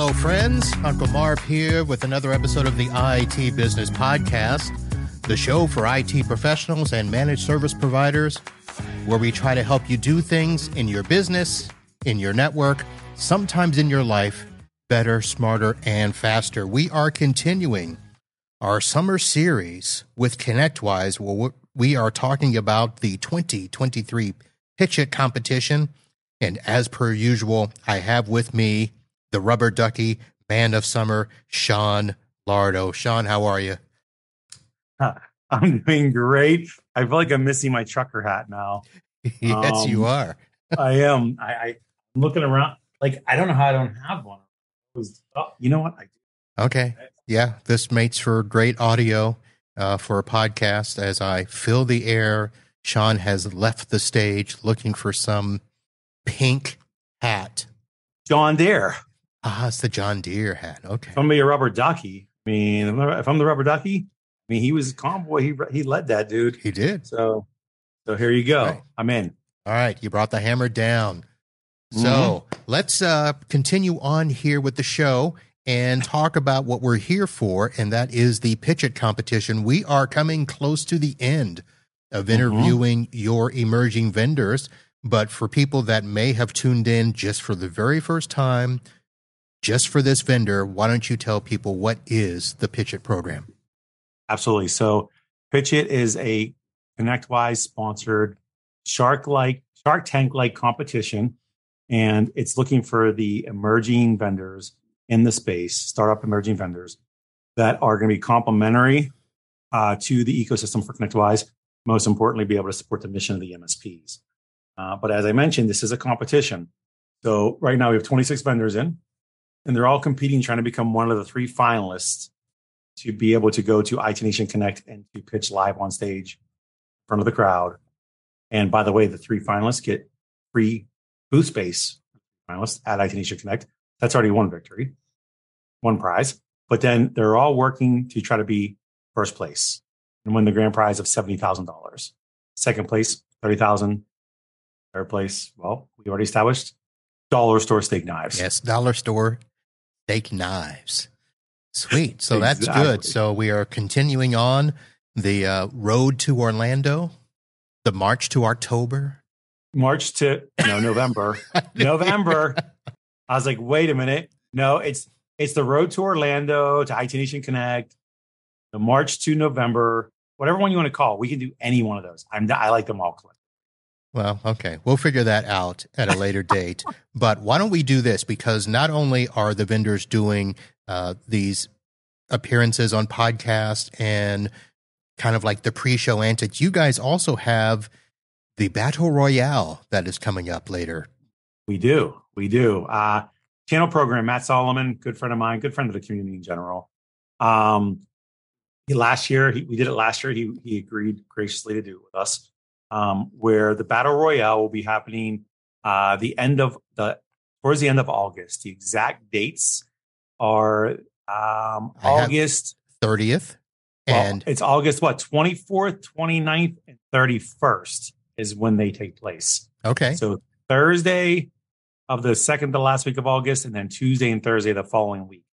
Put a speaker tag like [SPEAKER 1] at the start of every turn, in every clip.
[SPEAKER 1] Hello, friends. Uncle Marv here with another episode of the IT Business Podcast, the show for IT professionals and managed service providers, where we try to help you do things in your business, in your network, sometimes in your life better, smarter, and faster. We are continuing our summer series with ConnectWise, where we are talking about the 2023 Pitch It competition. And as per usual, I have with me the rubber ducky, man of summer, Sean Lardo. Sean, how are you?
[SPEAKER 2] I'm doing great. I feel like I'm missing my trucker hat now.
[SPEAKER 1] yes, um, you are.
[SPEAKER 2] I am. I, I, am looking around. Like I don't know how I don't have one. Was, oh, you know what? I.
[SPEAKER 1] Okay. Yeah, this makes for great audio uh, for a podcast. As I fill the air, Sean has left the stage looking for some pink hat.
[SPEAKER 2] John Deere.
[SPEAKER 1] Ah, it's the John Deere hat. Okay.
[SPEAKER 2] If I'm a rubber ducky, I mean, if I'm the rubber ducky, I mean, he was a convoy. He he led that dude.
[SPEAKER 1] He did.
[SPEAKER 2] So, so here you go. Right. I'm in.
[SPEAKER 1] All right, you brought the hammer down. So mm-hmm. let's uh, continue on here with the show and talk about what we're here for, and that is the Pitch It competition. We are coming close to the end of mm-hmm. interviewing mm-hmm. your emerging vendors. But for people that may have tuned in just for the very first time, just for this vendor, why don't you tell people what is the Pitch It program?
[SPEAKER 2] Absolutely. So, Pitch It is a ConnectWise sponsored Shark like Shark Tank like competition, and it's looking for the emerging vendors in the space, startup emerging vendors that are going to be complementary uh, to the ecosystem for ConnectWise. Most importantly, be able to support the mission of the MSPs. Uh, but as I mentioned, this is a competition. So right now we have 26 vendors in and they're all competing, trying to become one of the three finalists to be able to go to IT Nation Connect and to pitch live on stage in front of the crowd. And by the way, the three finalists get free booth space finalists at IT Nation Connect. That's already one victory, one prize. But then they're all working to try to be first place and win the grand prize of $70,000. Second place, 30,000. Third place, well, we already established dollar store steak knives.
[SPEAKER 1] Yes, dollar store steak knives. Sweet. So exactly. that's good. So we are continuing on the uh, road to Orlando, the march to October.
[SPEAKER 2] March to no November. November. I was like, wait a minute. No, it's it's the road to Orlando to IT Nation Connect. The March to November, whatever one you want to call. We can do any one of those. I'm I like them all.
[SPEAKER 1] Well, okay. We'll figure that out at a later date. But why don't we do this? Because not only are the vendors doing uh, these appearances on podcast and kind of like the pre-show antics, you guys also have the battle royale that is coming up later.
[SPEAKER 2] We do. We do. Uh, channel program, Matt Solomon, good friend of mine, good friend of the community in general. Um, he, last year, he, we did it last year. He, he agreed graciously to do it with us um, where the battle royale will be happening uh, the end of the towards the end of August. The exact dates are um, August
[SPEAKER 1] thirtieth,
[SPEAKER 2] well, and it's August what twenty fourth, 29th, and thirty first is when they take place.
[SPEAKER 1] Okay,
[SPEAKER 2] so Thursday of the second to last week of August, and then Tuesday and Thursday the following week.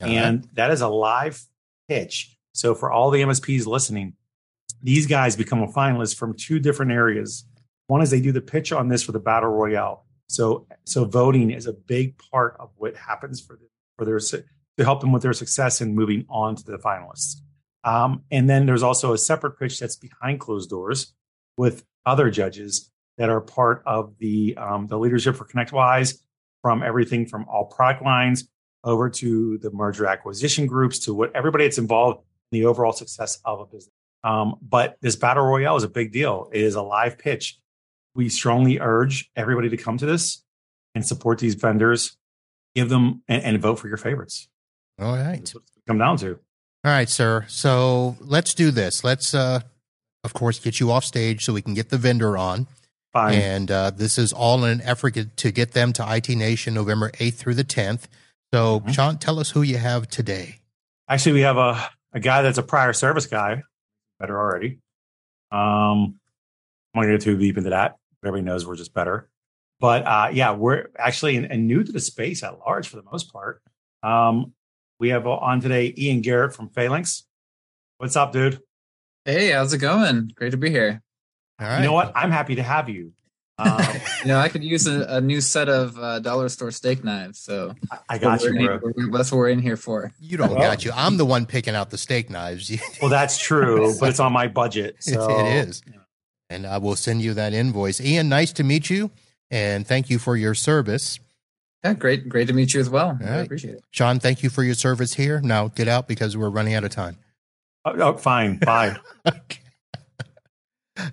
[SPEAKER 2] and that is a live pitch. So for all the MSPs listening, these guys become a finalist from two different areas. One is they do the pitch on this for the battle royale. So, so voting is a big part of what happens for for their to help them with their success in moving on to the finalists. Um, and then there's also a separate pitch that's behind closed doors with other judges that are part of the um, the leadership for ConnectWise, from everything from all product lines over to the merger acquisition groups to what everybody that's involved in the overall success of a business. Um, but this battle royale is a big deal. It is a live pitch. We strongly urge everybody to come to this and support these vendors. Give them and, and vote for your favorites.
[SPEAKER 1] All right.
[SPEAKER 2] come down to.
[SPEAKER 1] All right, sir. So let's do this. Let's, uh, of course, get you off stage so we can get the vendor on.
[SPEAKER 2] Fine.
[SPEAKER 1] And uh, this is all in an effort to get them to IT Nation November 8th through the 10th. So, mm-hmm. Sean, tell us who you have today.
[SPEAKER 2] Actually, we have a, a guy that's a prior service guy better already. Um, I'm not going to get too deep into that. Everybody knows we're just better. But uh, yeah, we're actually and, new to the space at large for the most part. Um, we have on today Ian Garrett from Phalanx. What's up, dude?
[SPEAKER 3] Hey, how's it going? Great to be here.
[SPEAKER 2] All right. You know what? I'm happy to have you.
[SPEAKER 3] Um, you know, I could use a, a new set of uh, dollar store steak knives. So
[SPEAKER 2] I got you, bro.
[SPEAKER 3] that's what we're in here for.
[SPEAKER 1] You don't well, got you. I'm the one picking out the steak knives.
[SPEAKER 2] well, that's true, but it's on my budget. So.
[SPEAKER 1] it is. And I will send you that invoice. Ian, nice to meet you, and thank you for your service.
[SPEAKER 3] Yeah, great, great to meet you as well. Right. I appreciate it.
[SPEAKER 1] Sean, thank you for your service here. Now get out because we're running out of time.
[SPEAKER 2] Oh, oh fine. Bye. okay.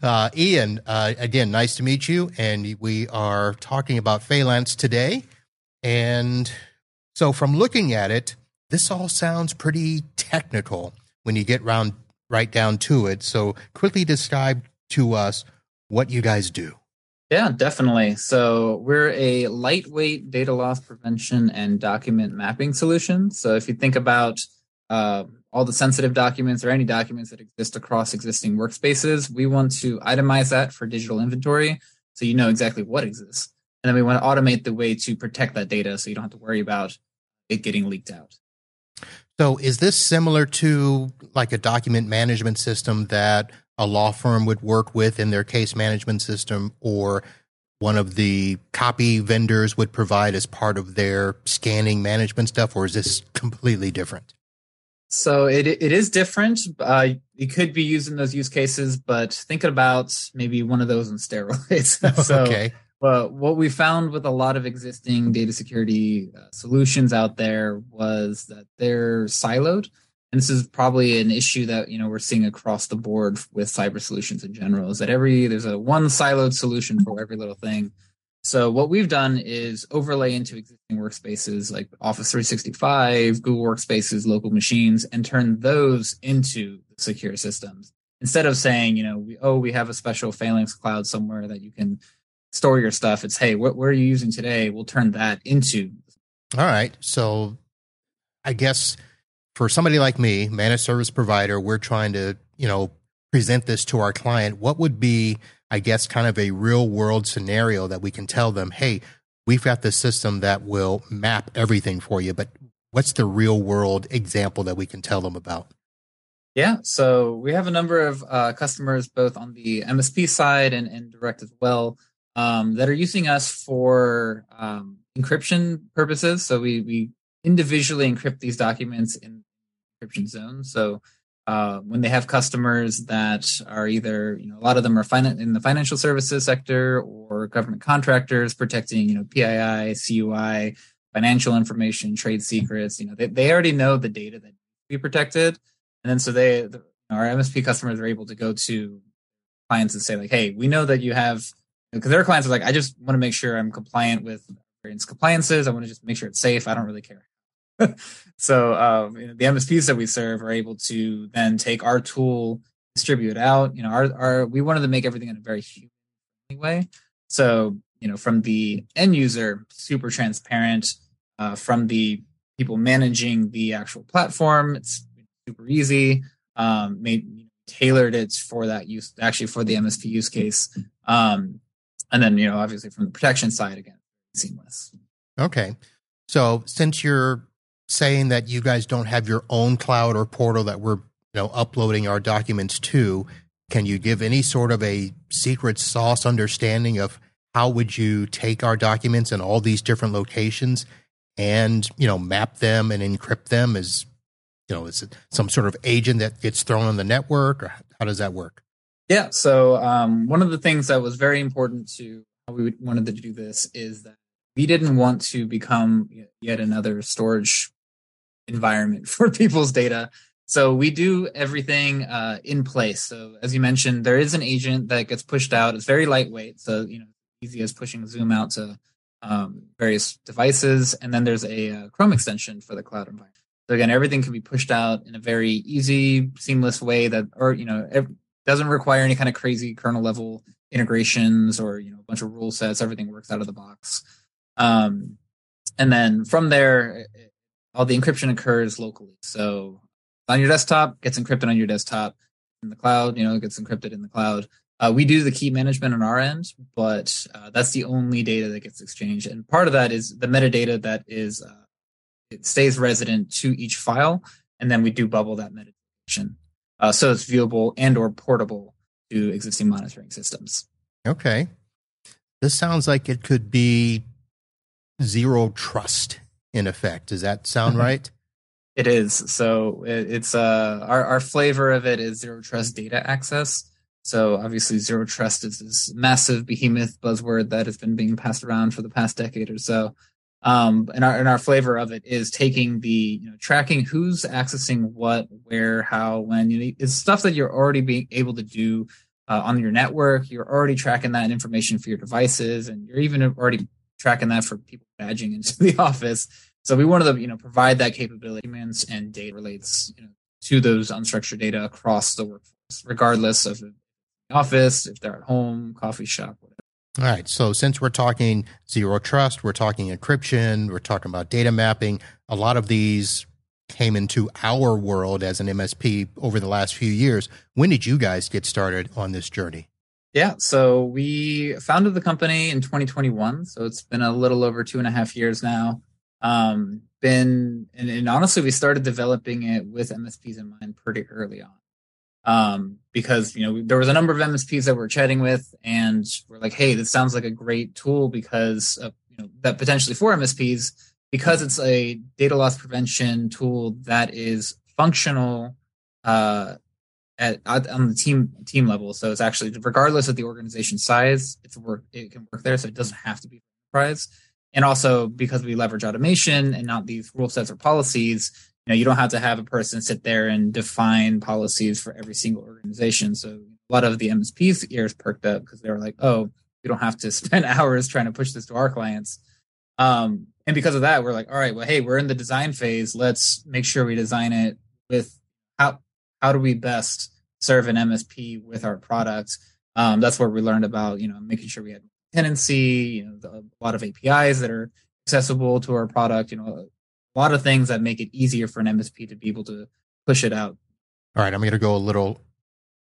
[SPEAKER 1] Uh, Ian, uh, again, nice to meet you. And we are talking about Phalanx today. And so, from looking at it, this all sounds pretty technical when you get round right down to it. So, quickly describe to us what you guys do.
[SPEAKER 3] Yeah, definitely. So, we're a lightweight data loss prevention and document mapping solution. So, if you think about uh, all the sensitive documents or any documents that exist across existing workspaces. We want to itemize that for digital inventory so you know exactly what exists. And then we want to automate the way to protect that data so you don't have to worry about it getting leaked out.
[SPEAKER 1] So, is this similar to like a document management system that a law firm would work with in their case management system or one of the copy vendors would provide as part of their scanning management stuff, or is this completely different?
[SPEAKER 3] So it it is different. Uh, you could be using those use cases, but thinking about maybe one of those on steroids. so, okay. But what we found with a lot of existing data security uh, solutions out there was that they're siloed, and this is probably an issue that you know we're seeing across the board with cyber solutions in general. Is that every there's a one siloed solution for every little thing so what we've done is overlay into existing workspaces like Office 365, Google Workspaces, local machines, and turn those into secure systems. Instead of saying, you know, we, oh, we have a special Phalanx cloud somewhere that you can store your stuff. It's, hey, what, what are you using today? We'll turn that into.
[SPEAKER 1] All right. So I guess for somebody like me, managed service provider, we're trying to, you know, present this to our client. What would be I guess, kind of a real world scenario that we can tell them, hey, we've got this system that will map everything for you, but what's the real world example that we can tell them about?
[SPEAKER 3] Yeah, so we have a number of uh, customers both on the MSP side and, and direct as well um, that are using us for um, encryption purposes. So we, we individually encrypt these documents in encryption zones. So uh, when they have customers that are either, you know, a lot of them are fin- in the financial services sector or government contractors protecting, you know, PII, CUI, financial information, trade secrets. You know, they, they already know the data that be protected, and then so they, the, our MSP customers are able to go to clients and say like, hey, we know that you have, because their clients are like, I just want to make sure I'm compliant with compliances. I want to just make sure it's safe. I don't really care so um, you know, the MSPs that we serve are able to then take our tool, distribute it out. You know, our, our we wanted to make everything in a very human way. So you know, from the end user, super transparent. Uh, from the people managing the actual platform, it's super easy. Um, made tailored it for that use, actually for the MSP use case. Um, and then you know, obviously from the protection side, again, seamless.
[SPEAKER 1] Okay. So since you're saying that you guys don't have your own cloud or portal that we're you know uploading our documents to can you give any sort of a secret sauce understanding of how would you take our documents in all these different locations and you know map them and encrypt them as you know is it some sort of agent that gets thrown on the network or how does that work?
[SPEAKER 3] Yeah so um, one of the things that was very important to how we wanted to do this is that we didn't want to become yet another storage environment for people's data. So we do everything uh, in place. So as you mentioned, there is an agent that gets pushed out. It's very lightweight, so you know easy as pushing Zoom out to um, various devices, and then there's a uh, Chrome extension for the cloud environment. So again, everything can be pushed out in a very easy, seamless way that, or you know, it doesn't require any kind of crazy kernel level integrations or you know a bunch of rule sets. Everything works out of the box. Um, and then from there, all the encryption occurs locally. So on your desktop, gets encrypted on your desktop. In the cloud, you know, it gets encrypted in the cloud. Uh, we do the key management on our end, but uh, that's the only data that gets exchanged. And part of that is the metadata that is uh, it stays resident to each file, and then we do bubble that metadata, uh, so it's viewable and or portable to existing monitoring systems.
[SPEAKER 1] Okay, this sounds like it could be zero trust in effect. Does that sound right?
[SPEAKER 3] It is. So it, it's uh our our flavor of it is zero trust data access. So obviously zero trust is this massive behemoth buzzword that has been being passed around for the past decade or so. Um, and our and our flavor of it is taking the you know tracking who's accessing what, where, how, when. You know, it's stuff that you're already being able to do uh, on your network. You're already tracking that information for your devices, and you're even already tracking that for people badging into the office. So we wanted to, you know, provide that capability and data relates, you know, to those unstructured data across the workforce, regardless of the office, if they're at home, coffee shop, whatever.
[SPEAKER 1] All right. So since we're talking zero trust, we're talking encryption, we're talking about data mapping, a lot of these came into our world as an MSP over the last few years. When did you guys get started on this journey?
[SPEAKER 3] Yeah, so we founded the company in 2021. So it's been a little over two and a half years now um, been and, and, honestly we started developing it with msps in mind pretty early on um, because you know there was a number of msps that we're chatting with and we're like hey this sounds like a great tool because of, you know that potentially for msps because it's a data loss prevention tool that is functional uh, at, at, on the team team level. So it's actually regardless of the organization size, it's work it can work there. So it doesn't have to be enterprise and also because we leverage automation and not these rule sets or policies you know you don't have to have a person sit there and define policies for every single organization so a lot of the msps ears perked up because they were like oh we don't have to spend hours trying to push this to our clients um, and because of that we're like all right well hey we're in the design phase let's make sure we design it with how how do we best serve an msp with our products um, that's where we learned about you know making sure we had tenancy, you know, the, a lot of APIs that are accessible to our product, you know, a lot of things that make it easier for an MSP to be able to push it out.
[SPEAKER 1] All right, I'm going to go a little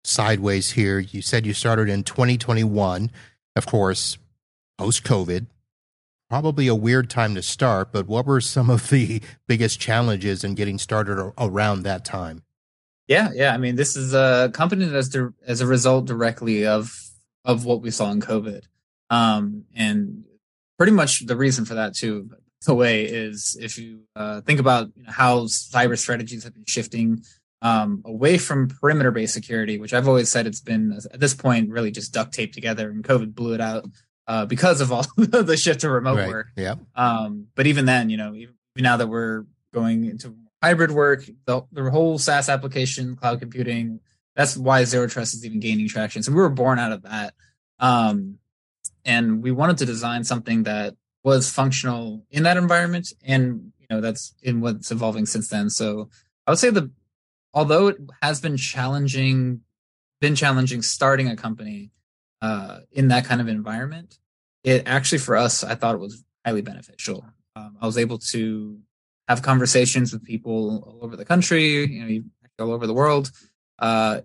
[SPEAKER 1] sideways here. You said you started in 2021, of course, post COVID. Probably a weird time to start, but what were some of the biggest challenges in getting started around that time?
[SPEAKER 3] Yeah, yeah. I mean, this is a company that's as a result directly of of what we saw in COVID. Um, and pretty much the reason for that too, the way is if you uh, think about you know, how cyber strategies have been shifting um, away from perimeter based security, which I've always said it's been at this point really just duct taped together, and COVID blew it out uh, because of all the shift to remote
[SPEAKER 1] right.
[SPEAKER 3] work.
[SPEAKER 1] Yeah.
[SPEAKER 3] Um, but even then, you know, even now that we're going into hybrid work, the, the whole SaaS application, cloud computing, that's why zero trust is even gaining traction. So we were born out of that. Um, and we wanted to design something that was functional in that environment and you know that's in what's evolving since then so i would say the although it has been challenging been challenging starting a company uh, in that kind of environment it actually for us i thought it was highly beneficial um, i was able to have conversations with people all over the country you know all over the world uh,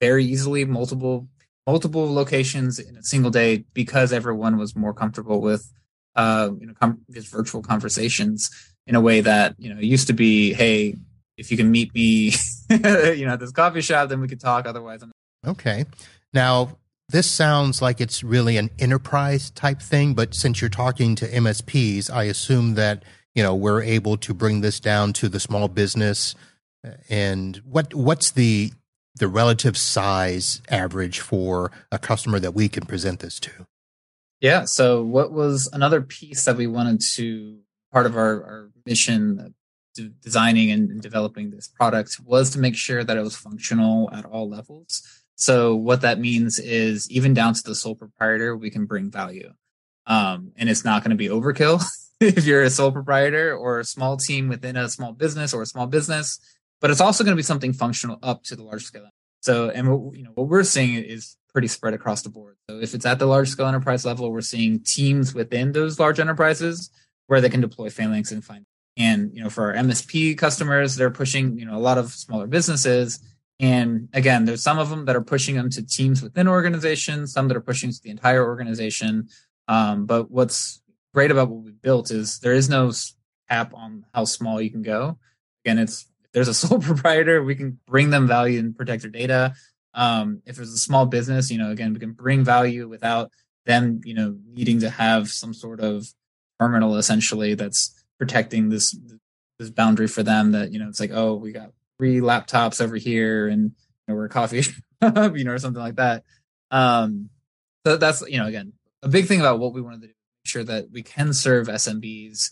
[SPEAKER 3] very easily multiple multiple locations in a single day because everyone was more comfortable with uh, you know com- virtual conversations in a way that you know used to be hey if you can meet me you know at this coffee shop then we could talk otherwise I'm-
[SPEAKER 1] okay. Now this sounds like it's really an enterprise type thing but since you're talking to msps i assume that you know we're able to bring this down to the small business and what what's the the relative size average for a customer that we can present this to?
[SPEAKER 3] Yeah. So, what was another piece that we wanted to part of our, our mission designing and developing this product was to make sure that it was functional at all levels. So, what that means is even down to the sole proprietor, we can bring value. Um, and it's not going to be overkill if you're a sole proprietor or a small team within a small business or a small business but it's also going to be something functional up to the large scale. So, and what, you know, what we're seeing is pretty spread across the board. So if it's at the large scale enterprise level, we're seeing teams within those large enterprises where they can deploy Phalanx and find. And, you know, for our MSP customers, they're pushing, you know, a lot of smaller businesses. And again, there's some of them that are pushing them to teams within organizations, some that are pushing to the entire organization. Um, but what's great about what we built is there is no cap on how small you can go. Again, it's if there's a sole proprietor, we can bring them value and protect their data. Um, if there's a small business, you know, again, we can bring value without them, you know, needing to have some sort of terminal essentially that's protecting this this boundary for them that you know it's like oh we got three laptops over here and you know, we're a coffee shop you know or something like that um so that's you know again a big thing about what we wanted to do sure that we can serve smbs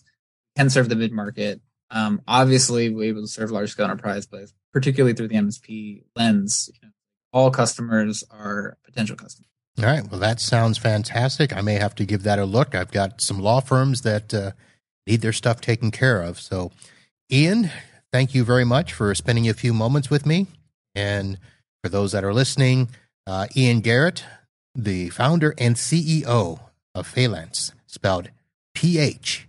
[SPEAKER 3] can serve the mid-market. Um obviously we're able to serve large scale enterprise but particularly through the msp lens you know, all customers are potential customers.
[SPEAKER 1] All right. Well that sounds fantastic. I may have to give that a look. I've got some law firms that uh, need their stuff taken care of. So Ian, thank you very much for spending a few moments with me. And for those that are listening, uh, Ian Garrett, the founder and CEO of Phalanx, spelled P H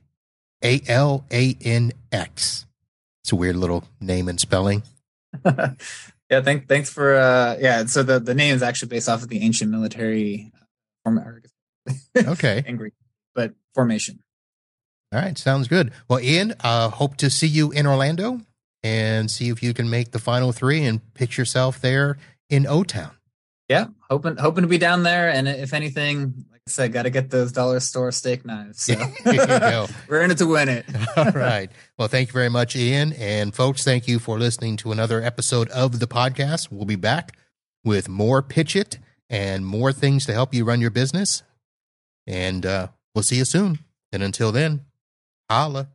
[SPEAKER 1] A L A N X. It's a weird little name and spelling.
[SPEAKER 3] yeah, thank, thanks for uh, yeah. So the the name is actually based off of the ancient military form.
[SPEAKER 1] okay,
[SPEAKER 3] angry, but formation.
[SPEAKER 1] All right, sounds good. Well, Ian, uh, hope to see you in Orlando and see if you can make the final three and pitch yourself there in O Town.
[SPEAKER 3] Yeah, hoping hoping to be down there, and if anything, said, got to get those dollar store steak knives. So we're in it to win it.
[SPEAKER 1] All right. Well, thank you very much, Ian, and folks. Thank you for listening to another episode of the podcast. We'll be back with more pitch it and more things to help you run your business, and uh, we'll see you soon. And until then. Holla.